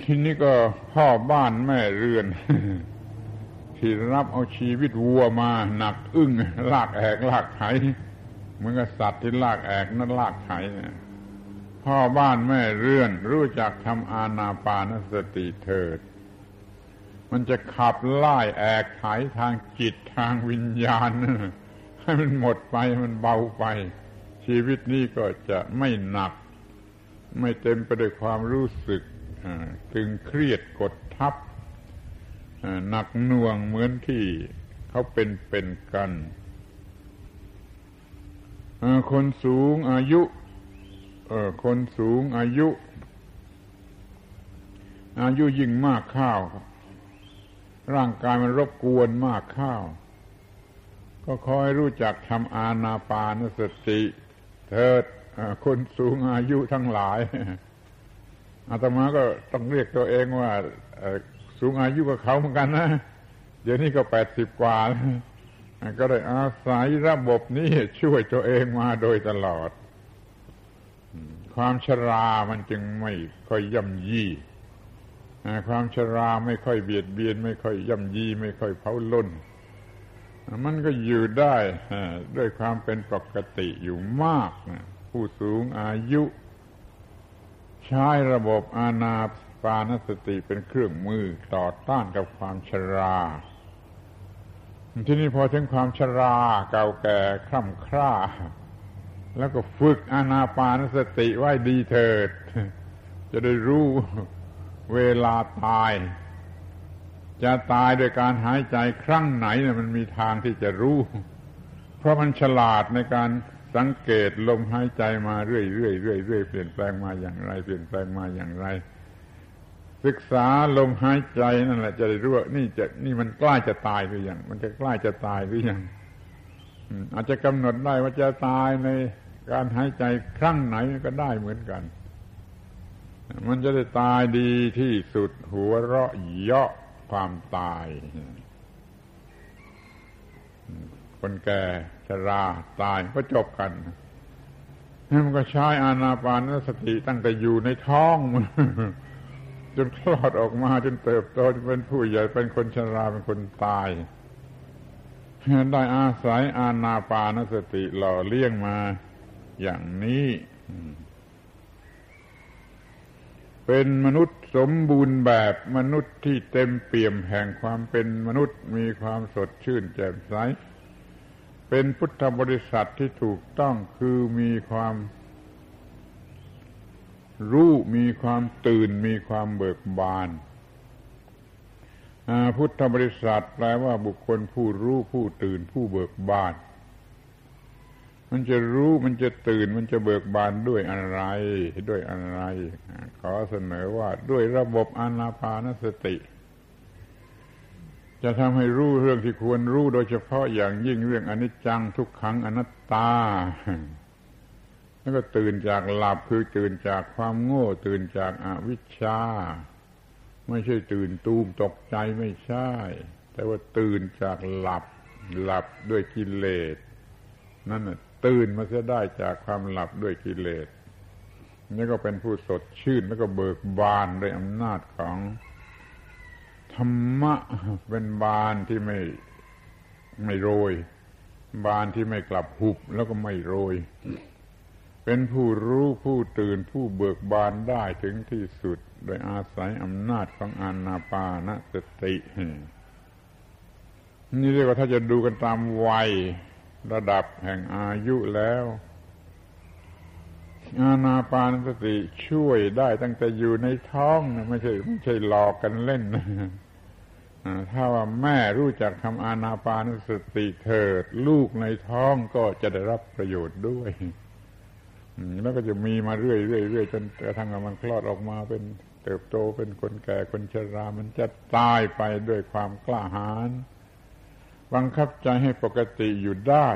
ทีนี้ก็พ่อบ้านแม่เรือน ที่รับเอาชีวิตวัวมาหนักอึ้งลากแอกลากไถเหมือนกับสัตว์ที่ลากแอกนั่นลากไถพ่อบ้านแม่เรือนรู้จักทำอาณาปานสติเถิด มันจะขับไล่แอกไถทางจิตทางวิญญาณ ให้มันหมดไปมันเบาไป ชีวิตนี้ก็จะไม่หนัก ไม่เต็มไปด้วยความรู้สึกตึงเครียดกดทับ หนักหน่วงเหมือนที่เขาเป็นเป็นกันคนสูงอายุคนสูงอายุ อายุยิ่งมากข้าว ร่างกายมันรบกวนมากข้าว ก็คอยรู้จักทำอาณาปานสติ เถิดคนสูงอายุทั้งหลายอาตมาก็ต้องเรียกตัวเองว่า สูงอายุกับเขาเหมือนกันนะ เดี๋ยวนี้ก็แปดสิบกว่าก็ได้อาศัยระบบนี้ช่วยตัวเองมาโดยตลอด ความชรามันจึงไม่ค่อยย่ำยีความชราไม่ค่อยเบียดเบียน ไม่ค่อยย่ำยี ไม่ค่อยเผาล้น มันก็อยู่ได้ด้วยความเป็นปกติอยู่มาก ผู้สูงอายุ ใช้ระบบอาณา ปานสติเป็นเครื่องมือต่อต้านกับความชรา ที่นี่พอถึงความชราเก่าแก่คร่ำคร่า แล้วก็ฝึกอาณาปานสติไว้ดีเถิด จะได้รู้เวลาตาย จะตายโดยการหายใจครั้งไหนเนี่ยมันมีทางที่จะรู้ เพราะมันฉลาดในการสังเกตลมหายใจมาเรื่อยๆเรื่อยๆเรื่อยเปลี่ยนแปลงมาอย่างไร เปลี่ยนแปลงมาอย่างไร ศึกษาลมหายใจนั่นแหละ จะได้รู้ว่านี่จะนี่มันใกล้จะตายหรือยังมันจะใกล้จะตายหรือยังอาจจะกำหนดได้ว่าจะตายในการหายใจครั้งไหนก็ได้เหมือนกัน มันจะได้ตายดีที่สุดหัวเราะเยาะความตาย คนแก่ชราตายก็จบกันมันก็ใช้อานาปานสติตั้งแต่อยู่ในท้องมัน จนคลอดออกมาจนเติบโตจนเป็นผู้ใหญ่เป็นคนชราเป็นคนตายได้อาศัยอานาปานสติหล่อเลี้ยงมาอย่างนี้เป็นมนุษย์สมบูรณ์แบบมนุษย์ที่เต็มเปี่ยมแห่งความเป็นมนุษย์มีความสดชื่นแจ่มใส เป็นพุทธบริษัทที่ถูกต้องคือมีความ รู้มีความตื่นมีความเบิกบาน พุทธบริษัทแปลว่าบุคคลผู้รู้ผู้ตื่นผู้เบิกบาน มันจะรู้มันจะตื่นมันจะเบิกบานด้วยอะไร ด้วยอะไร ขอเสนอว่าด้วยระบบอนาปานสติ จะทำให้รู้เรื่องที่ควรรู้โดยเฉพาะอย่างยิ่งเรื่องอนิจจังทุกขังอนัตตา แล้วก็ตื่นจากหลับคือตื่นจากความโง่ ตื่นจากอาวิชชา ไม่ใช่ตื่นตูมตกใจไม่ใช่ แต่ว่าตื่นจากหลับ หลับด้วยกิเลสนั่นน่ะตื่นมาเสียได้จากความหลับด้วยกิเลสนี่ก็เป็นผู้สดชื่นแล้วก็เบิกบานด้วยอำนาจของธรรมะเป็นบานที่ไม่ไม่โรย บานที่ไม่กลับหุบแล้วก็ไม่โรย เป็นผู้รู้ผู้ตื่นผู้เบิกบานได้ถึงที่สุด โดยอาศัยอำนาจของอานาปานสติ นี่เรียกว่าถ้าจะดูกันตามวัยระดับแห่งอายุแล้ว อาณาปานสติช่วยได้ตั้งแต่อยู่ในท้องนะไม่ใช่ไม่ใช่หลอกกันเล่นนะถ้าว่าแม่รู้จักทำอานาปานสติเถิด ลูกในท้องก็จะได้รับประโยชน์ด้วย แล้วก็จะมีมาเรื่อยๆเรื่อยจนกระทั่งมันคลอดออกมาเป็นเติบโตเป็นคนแก่คนชรา มันจะตายไปด้วยความกล้าหาญบังคับใจให้ปกติอยู่ได้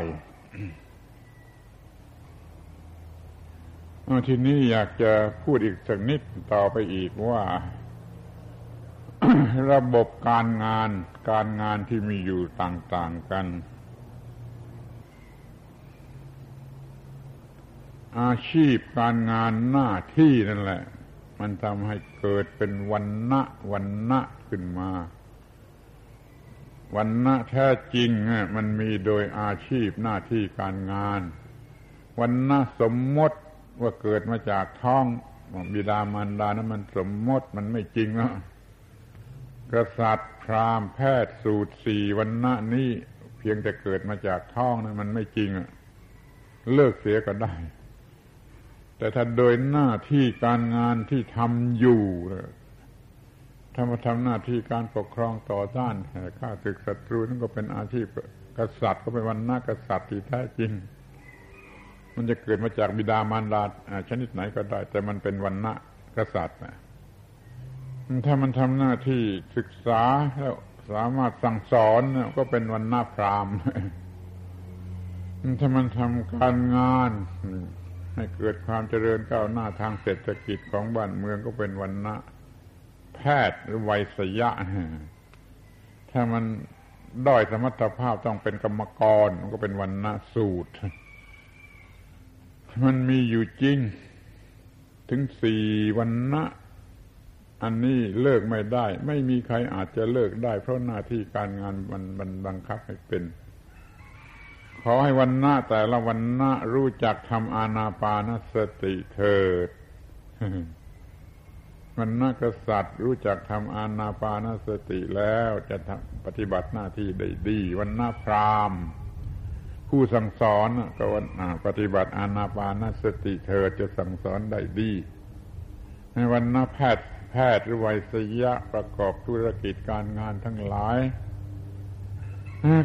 ทีนี้อยากจะพูดอีกสักนิดต่อไปอีกว่า ระบบการงานการงานที่มีอยู่ต่าง ๆ กัน อาชีพการงานหน้าที่นั่นแหละ มันทำให้เกิดเป็นวันณะวันณะขึ้นมาวันณะแท้จริงมันมีโดยอาชีพหน้าที่การงาน วันณะสมมติว่าเกิดมาจากท้องบิดามารดานั้นมันสมมติมันไม่จริงนะกษัตริย์พราหมณ์แพทย์สูตรสี่วันณะนี้เพียงแต่เกิดมาจากท้องนั้นมันไม่จริงอะเลิกเสียก็ได้ แต่ถ้าโดยหน้าที่การงานที่ทำอยู่ถ้ามาทำหน้าที่การปกครองต่อต้านข้าศึกศัตรูนั่นก็เป็นอาชีพกษัตริย์ก็เป็นวันหน้ากษัตริย์ที่แท้จริง มันจะเกิดมาจากบิดามารดาชนิดไหนก็ได้ แต่มันเป็นวันณะกษัตริย์นะถ้ามันทำหน้าที่ศึกษาแล้วสามารถสั่งสอนก็เป็นวันหน้าพรามถ้ามันทำการงาน ให้เกิดความเจริญก้าวหน้าทางเศรษฐกิจของบ้านเมืองก็เป็นวันณะแพทย์หรือไวยสยะ ถ้ามันด้อยสมรรถภาพต้องเป็นกรรมกรมันก็เป็นวันณะสูตร มันมีอยู่จริง ถึงสี่วันณะอันนี้เลิกไม่ได้ ไม่มีใครอาจจะเลิกได้ เพราะหน้าที่การงานมันมันบังคับให้เป็น ขอให้วันหน้าแต่ละวันหน้ารู้จักทำอาณาปานสติเถิดวันหน้ากษัตริย์รู้จักทำอาณาปานสติแล้วจะปฏิบัติหน้าที่ได้ดี วันหน้าพรามผู้สั่งสอนก็วันปฏิบัติอาณาปานสติเถิดจะสั่งสอนได้ดี ในวันหน้าแพทย์แพทย์หรือวิศยะประกอบธุรกิจการงานทั้งหลาย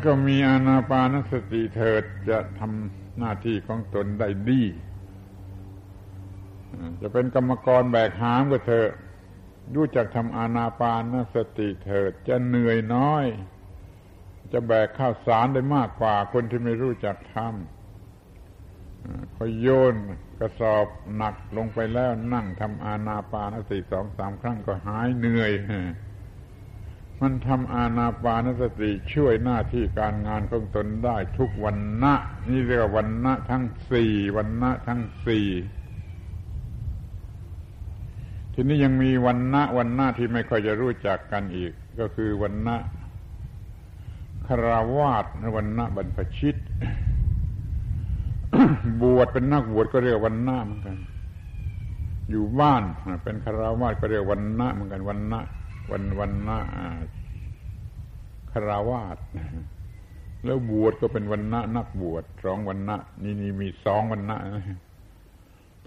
ก็มีอานาปานสติเถิดจะทำหน้าที่ของตนได้ดี จะเป็นกรรมกรแบกหามก็เถอะรู้จักทำอานาปานสติเถิดจะเหนื่อยน้อย จะแบกข้าวสารได้มากกว่าคนที่ไม่รู้จักทำพอโยนกระสอบหนักลงไปแล้วนั่งทำอาณาปานสติสองสามครั้งก็หายเหนื่อย มันทำอาณาปานสติช่วยหน้าที่การงานของตนได้ทุกวันนะนี่เรียกว่าวันนะทั้งสี่วันนะทั้งสี่ทีนี้ยังมีวันนะวันนะที่ไม่ค่อยจะรู้จักกันอีก ก็คือวันนะคาราวาสวันนะบรรพชิต บวชเป็นนักบวชก็เรียกวันน้าเหมือนกัน อยู่บ้านเป็นคาราวาสก็เรียกวันน้าเหมือนกันวันน้า วันวันหน้าคาราวาสแล้วบวชก็เป็นวันนานักบวชสองวันน้านี่นี่มีสองวันน้า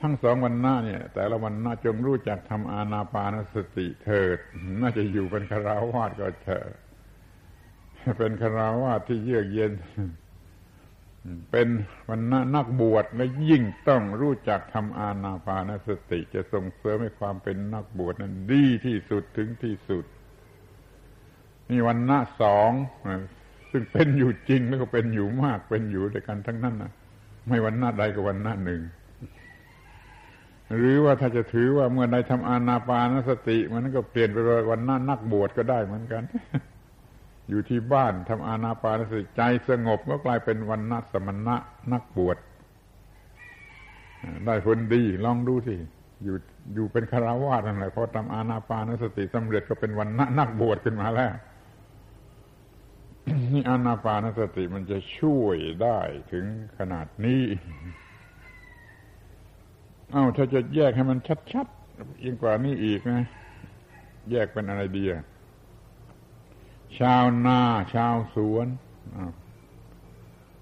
ทั้งสองวันน้าเนี่ย แต่ละวันน้าจงรู้จักทำอาณาปานสติเถิด น่าจะอยู่เป็นคาราวาสก็เถอะเป็นคาราวาสที่เยือกเย็น เป็นวันณะนักบวชและยิ่งต้องรู้จักทำอาณาปานสติ จะส่งเสริมให้ความเป็นนักบวชนั้นดีที่สุดถึงที่สุด นี่วันณะสองซึ่งเป็นอยู่จริงแล้วก็เป็นอยู่มากเป็นอยู่ด้วยกันทั้งนั้นนะไม่วันหน้าใดก็วันหน้าหนึ่ง หรือว่าถ้าจะถือว่าเมื่อใดทำอาณาปานสติ มันก็เปลี่ยนไปเป็นวันหน้านักบวชก็ได้เหมือนกัน อยู่ที่บ้านทำอานาปานสติใจสงบก็กลายเป็นวันนัสมณะนักบวชได้ผลดีลองดูสิอยู่อยู่เป็นคาราวาสนั่นแหละพอทำอานาปานสติสำเร็จก็เป็นวันนักบวชขึ้นมาแล้วนี่อานาปานสติมันจะช่วยได้ถึงขนาดนี้ เอา้าถ้าจะแยกให้มันชัดๆยิ่งกว่านี้อีกนะ แยกเป็นอะไรดีอะ ชาวนา ชาวสวน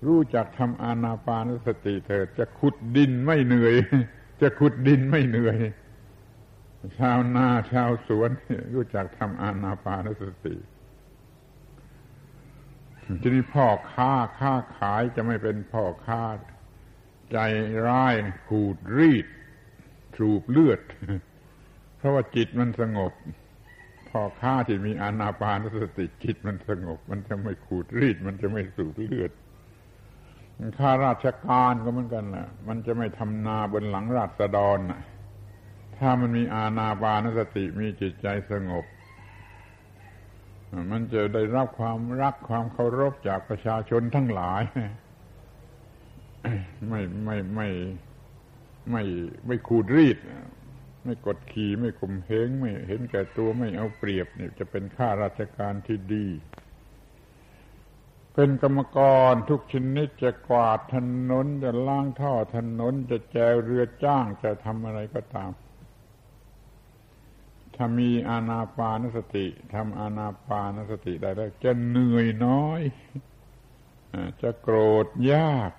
รู้จักทำอานาปานสติเถิด จะขุดดินไม่เหนื่อย จะขุดดินไม่เหนื่อย ชาวนาชาวสวน รู้จักทำอานาปานสติทีนี้พ่อค้าค้าขายจะไม่เป็นพ่อค้า ใจร้ายขูดรีดถูบเลือด เพราะว่าจิตมันสงบ พ่อค้าที่มีอานาปานสติจิตมันสงบ มันจะไม่ขูดรีด มันจะไม่สูบเลือดข้าราชการก็เหมือนกันนะมันจะไม่ทำนาบนหลังราษฎรนะถ้ามันมีอาณาปานสติมีจิตใจสงบ มันจะได้รับความรักความเคารพจากประชาชนทั้งหลาย ไม่ไม่ไม่ไม่ไม่ขูดรีด ไม่กดขี่ไม่ข่มเหงไม่เห็นแก่ตัวไม่เอาเปรียบเนี่ยจะเป็นข้าราชการที่ดี เป็นกรรมกรทุกชนิดจะกวาดถนนจะล้างท่อถนนจะแจวเรือจ้างจะทำอะไรก็ตาม ถ้ามีอานาปานสติทำอานาปานสติได้แล้วจะเหนื่อยน้อย จะโกรธยาก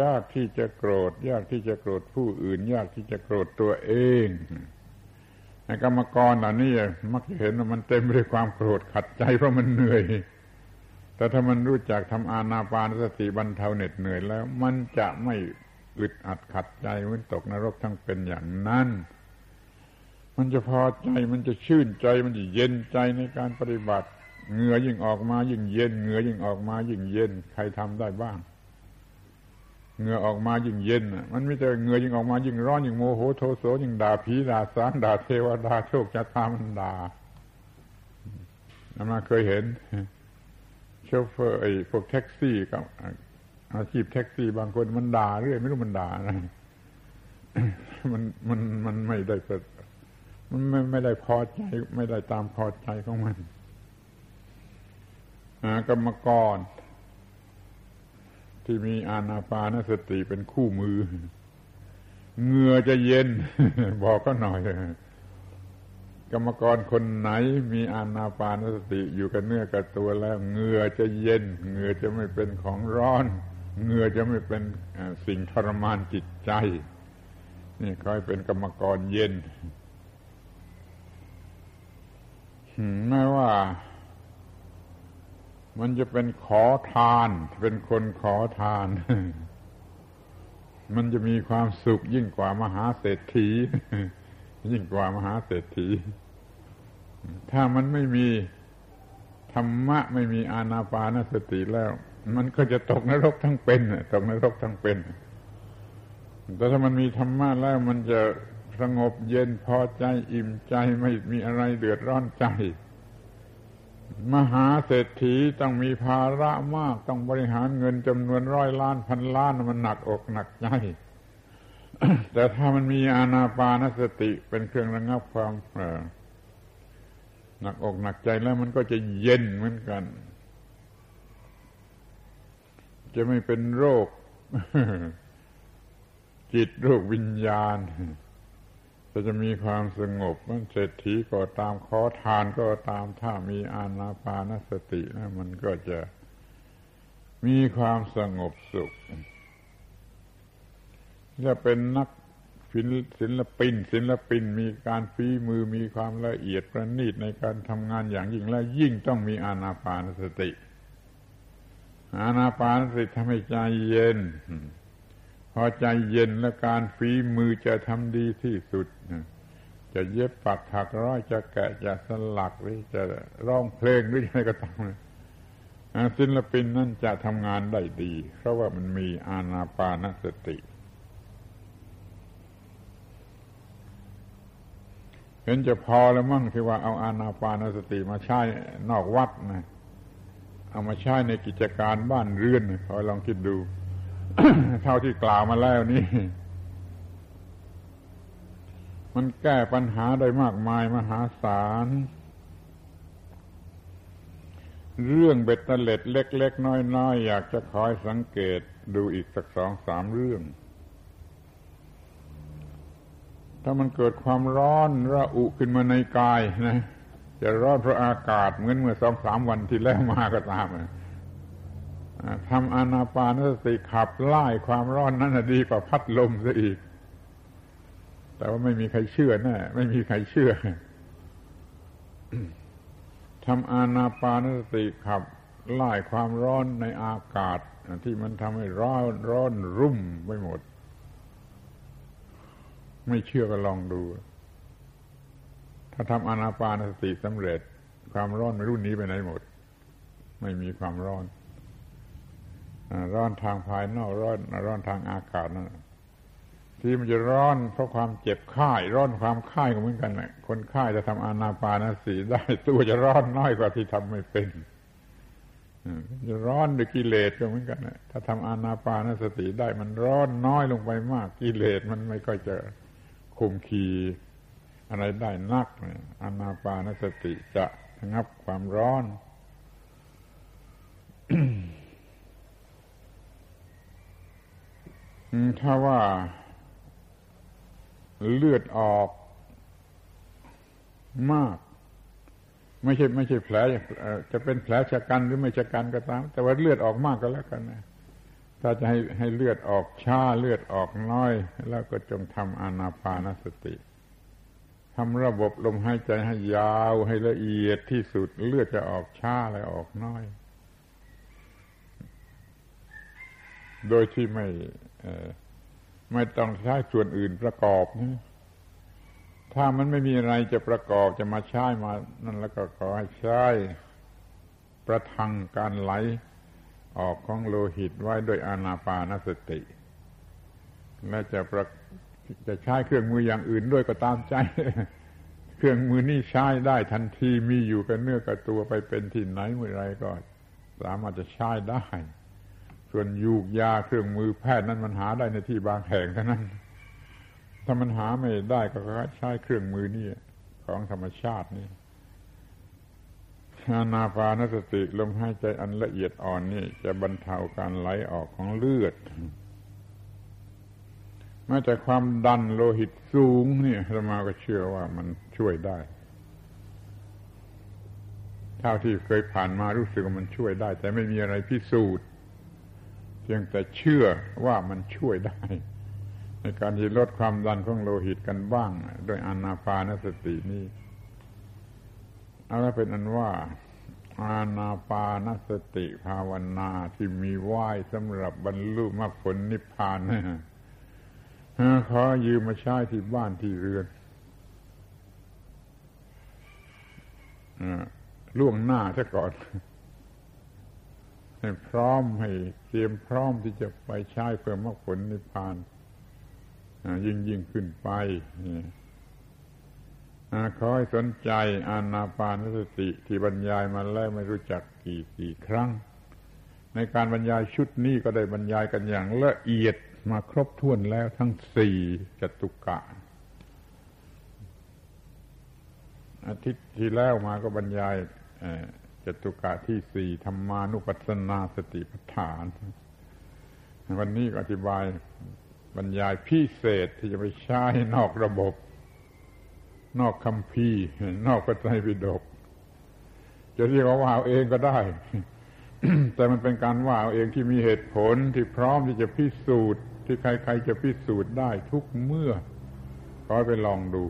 ยากที่จะโกรธ ยากที่จะโกรธผู้อื่น ยากที่จะโกรธตัวเองกรรมกรเหล่านี้มักจะเห็นว่ามันเต็มไปด้วยความโกรธขัดใจเพราะมันเหนื่อย แต่ถ้ามันรู้จักทำอานาปานสติบรรเทาเหน็ดเหนื่อยแล้ว มันจะไม่อึดอัดขัดใจมันตกนรกทั้งเป็นอย่างนั้นมันจะพอใจมันจะชื่นใจมันจะเย็นใจในการปฏิบัติเหงื่อยิ่งออกมายิ่งเย็นเหงื่อยิ่งออกมายิ่งเย็น ใครทำได้บ้าง เหงื่อออกมายิ่งเย็นมันไม่ใช่เหงื่อยิ่งออกมายิ่งร้อนยิ่งโมโหโทโสยิ่งด่าผีด่าสารด่าเทวดาโชคชะตามันด่านามาเคยเห็นโชเฟอร์ไอ้พวกแท็กซี่กับอาชีพแท็กซี่บางคนมันด่าเรื่อยไม่รู้มันด่านะมันมันมันไม่ได้เปิดมันไม่ไม่ได้พอใจ ไม่ได้ตามพอใจของมันกรรมกร ที่มีอานาปานสติเป็นคู่มือเหงื่อจะเย็น บอกก็หน่อย กรรมกรคนไหนมีอานาปานสติอยู่กับเนื้อกับตัวแล้วเหงื่อจะเย็นเหงื่อจะไม่เป็นของร้อนเหงื่อจะไม่เป็นสิ่งทรมานจิตใจ นี่คอยเป็นกรรมกรเย็นไม่ว่า มันจะเป็นขอทาน เป็นคนขอทาน มันจะมีความสุขยิ่งกว่ามหาเศรษฐี ยิ่งกว่ามหาเศรษฐี ถ้ามันไม่มีธรรมะไม่มีอานาปานสติแล้ว มันก็จะตกนรกทั้งเป็นตกนรกทั้งเป็น แต่ถ้ามันมีธรรมะแล้วมันจะสงบเย็นพอใจอิ่มใจไม่มีอะไรเดือดร้อนใจ มหาเศรษฐีต้องมีภาระมาก ต้องบริหารเงินจำนวนร้อยล้านพันล้านมันหนักอกหนักใจแต่ถ้ามันมีอานาปานสติเป็นเครื่องระงับความหนักอกหนักใจแล้วมันก็จะเย็นเหมือนกัน จะไม่เป็นโรค จิตโรควิญญาณ จะจะมีความสงบมันเศรษฐีก็ตามขอทานก็ตามถ้ามีอานาปานสตินะมันก็จะมีความสงบสุขจะเป็นนักศิลปินศิลปินมีการฝีมือมีความละเอียดประณีตในการทำงานอย่างยิ่งและยิ่งต้องมีอานาปานสติ อานาปานสติทำให้ใจเย็น อใจเย็นและการฝีมือจะทำดีที่สุดจะเย็บปักถักร้อยจะแกะจะสลักหรือจะร้องเพลงหรืออะไรก็ตามศิลปินนั่นจะทำงานได้ดี เพราะว่ามันมีอาณาปานสติ เห็นจะพอแล้วมั่งที่ว่าเอาอาณาปานสติมาใช้นอกวัดนะเอามาใช้ในกิจการบ้านเรือนคอยลองคิดดู เท่าที่กล่าวมาแล้วนี่ มันแก้ปัญหาได้มากมายมหาศาล เรื่องเบ็ดเตล็ดเล็ก ๆ น้อย ๆ อยากจะคอยสังเกตดูอีกสักสองสามเรื่อง ถ้ามันเกิดความร้อนระอุขึ้นมาในกายนะ จะร้อนเพราะอากาศเหมือนเมื่อสองสามวันที่แล้วมาก็ตามนะ ทำอนาปานสติขับไล่ความร้อนนั้นดีกว่าพัดลมซะอีก แต่ว่าไม่มีใครเชื่อแน่ไม่มีใครเชื่อทำอานาปานสติขับไล่ความร้อนในอากาศ ที่มันทำให้ร้อนร้อนรุ่มไปหมด ไม่เชื่อก็ลองดู ถ้าทำอานาปานสติสำเร็จ ความร้อนไม่รู้นี้ไปไหนหมด ไม่มีความร้อน ร้อนทางภายนอกร้อนร้อนทางอากาศนั่นที่มันจะร้อนเพราะความเจ็บไข้ร้อนความไข้ก็เหมือนกันแหละคนไข้จะทำอานาปานสีได้ ตัวจะร้อนน้อยกว่าที่ทำไม่เป็นจะร้อนด้วยกิเลสก็เหมือนกันนะถ้าทำอานาปานสติได้ มันร้อนน้อยลงไปมาก กิเลสมันไม่ค่อยจะคุมขีอะไรได้นักอานาปานสติจะงับความร้อน ถ้าว่าเลือดออกมาก ไม่ใช่ไม่ใช่แผลจะเป็นแผลชะกันหรือไม่ชะกันก็ตาม แต่ว่าเลือดออกมากก็แล้วกันนะถ้าจะให้ให้เลือดออกช้าเลือดออกน้อย แล้วก็จงทำอนาปานสติทำระบบลมหายใจให้ยาวให้ละเอียดที่สุด เลือดจะออกช้าและออกน้อย โดยที่ไม่ ไม่ต้องใช้ส่วนอื่นประกอบนะถ้ามันไม่มีอะไรจะประกอบจะมาใช้มานั่นแล้วก็ขอให้ใช้ประทังการไหลออกของโลหิตไว้ด้วยอานาปานสติ และจะประจะใช้เครื่องมืออย่างอื่นด้วยก็ตามใจ เครื่องมือนี่ใช้ได้ทันทีมีอยู่กับเนื้อกับตัวไปเป็นที่ไหนเมื่อไรก็ สามารถจะใช้ได้ ส่วนยูกยาเครื่องมือแพทย์นั้นมันหาได้ในที่บางแห่งเท่านั้น ถ้ามันหาไม่ได้ก็ใช้เครื่องมือนี่ของธรรมชาตินี่อานาปานสติลมหายใจอันละเอียดอ่อนนี่ จะบรรเทาการไหลออกของเลือดแม้แต่ความดันโลหิตสูงเนี่ยธรรมาก็เชื่อว่ามันช่วยได้ เท่าที่เคยผ่านมารู้สึกว่ามันช่วยได้ แต่ไม่มีอะไรพิสูจน์ พียงแต่เชื่อว่ามันช่วยได้ ในการที่ลดความดันของโลหิตกันบ้าง โดยอนาปานสตินี่เอาละเป็นอันว่าอานาปานสติภาวนาที่มีไหว้สำหรับบรรลุมรรคผลนิพพานนะขอยืมมาใช้ที่บ้านที่เรือนล่วงหน้าซะก่อน ให้พร้อมให้เตรียมพร้อมที่จะไปใช้เพื่อมรรคผลนิพพานยิ่งยิ่งขึ้นไปขอให้สนใจอานาปานสติที่บรรยายมาแล้วไม่รู้จักกี่กี่ครั้ง ในการบรรยายชุดนี้ก็ได้บรรยายกันอย่างละเอียดมาครบถ้วนแล้วทั้งสี่จตุกะ อาทิตย์ที่แล้วมาก็บรรยาย จตุกะที่สี่ธรรมานุปัสสนาสติปัฏฐาน วันนี้ก็อธิบายบรรยายพิเศษที่จะไปใช้นอกระบบ นอกคำพีนอกพระไตรปิฎกจะเรียกว่าเอาเองก็ได้ แต่มันเป็นการว่าเองที่มีเหตุผลที่พร้อมที่จะพิสูจน์ ที่ใครๆจะพิสูจน์ได้ทุกเมื่อขอไปลองดู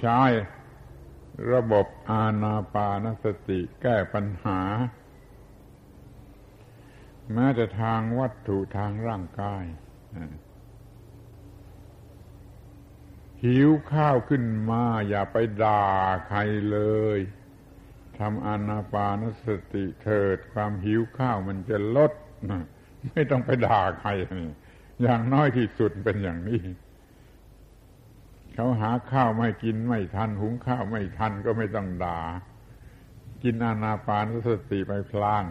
ใช้ ระบบอาณาปานสติแก้ปัญหา แม้แต่ทางวัตถุทางร่างกาย หิวข้าวขึ้นมา อย่าไปด่าใครเลยทำอานาปานสติเถิด ความหิวข้าวมันจะลด ไม่ต้องไปด่าใคร อย่างน้อยที่สุดเป็นอย่างนี้ เขาหาข้าวไม่กินไม่ทัน หุงข้าวไม่ทันก็ไม่ต้องด่า กินอานาปานสติไปพลาง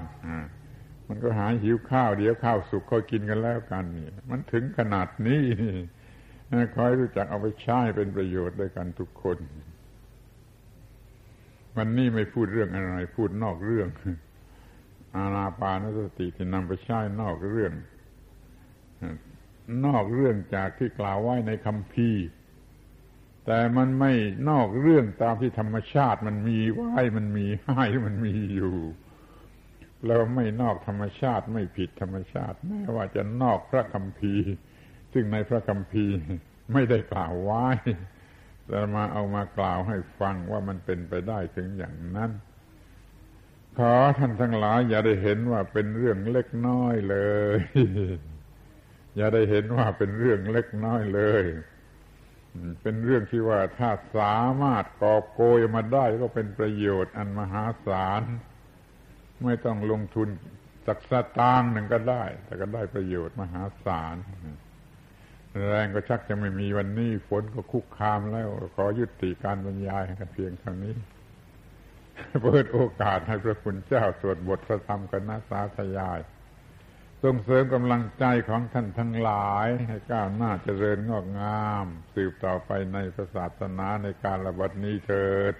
มันก็หาหิวข้าวเดี๋ยวข้าวสุกเขากินกันแล้วกันนี่มันถึงขนาดนี้คอยรู้จักเอาไปใช้เป็นประโยชน์ด้วยกันทุกคน วันนี้ไม่พูดเรื่องอะไร พูดนอกเรื่อง อาณาปานสติที่นำไปใช้นอกเรื่อง นอกเรื่องจากที่กล่าวไว้ในคำพี แต่มันไม่นอกเรื่องตามที่ธรรมชาติมันมีไว้มันมีให้มันมีอยู่เราไม่นอกธรรมชาติไม่ผิดธรรมชาติ แม้ว่าจะนอกพระคำพีร์ ซึ่งในพระคำพีร์ไม่ได้กล่าวไว้แต่มาเอามากล่าวให้ฟังว่ามันเป็นไปได้ถึงอย่างนั้นขอท่านทั้งหลาย อย่าได้เห็นว่าเป็นเรื่องเล็กน้อยเลย อย่าได้เห็นว่าเป็นเรื่องเล็กน้อยเลย เป็นเรื่องที่ว่าถ้าสามารถกอบโกยมาได้ก็เป็นประโยชน์อันมหาศาล ไม่ต้องลงทุนสักสตางค์หนึ่งก็ได้ แต่ก็ได้ประโยชน์มหาศาล แรงก็ชักจะไม่มีวันนี้ฝนก็คุกคามแล้ว ขอยุติการบรรยายกันเพียงเท่านี้ เปิดโอกาสให้พระคุณเจ้าสวดบทพระธรรมกันนะสาธยาย ส่งเสริมกำลังใจของท่านทั้งหลาย ให้ก้าวหน้าเจริญงอกงาม สืบต่อไปในศาสนาในการระบัดนี้เถิด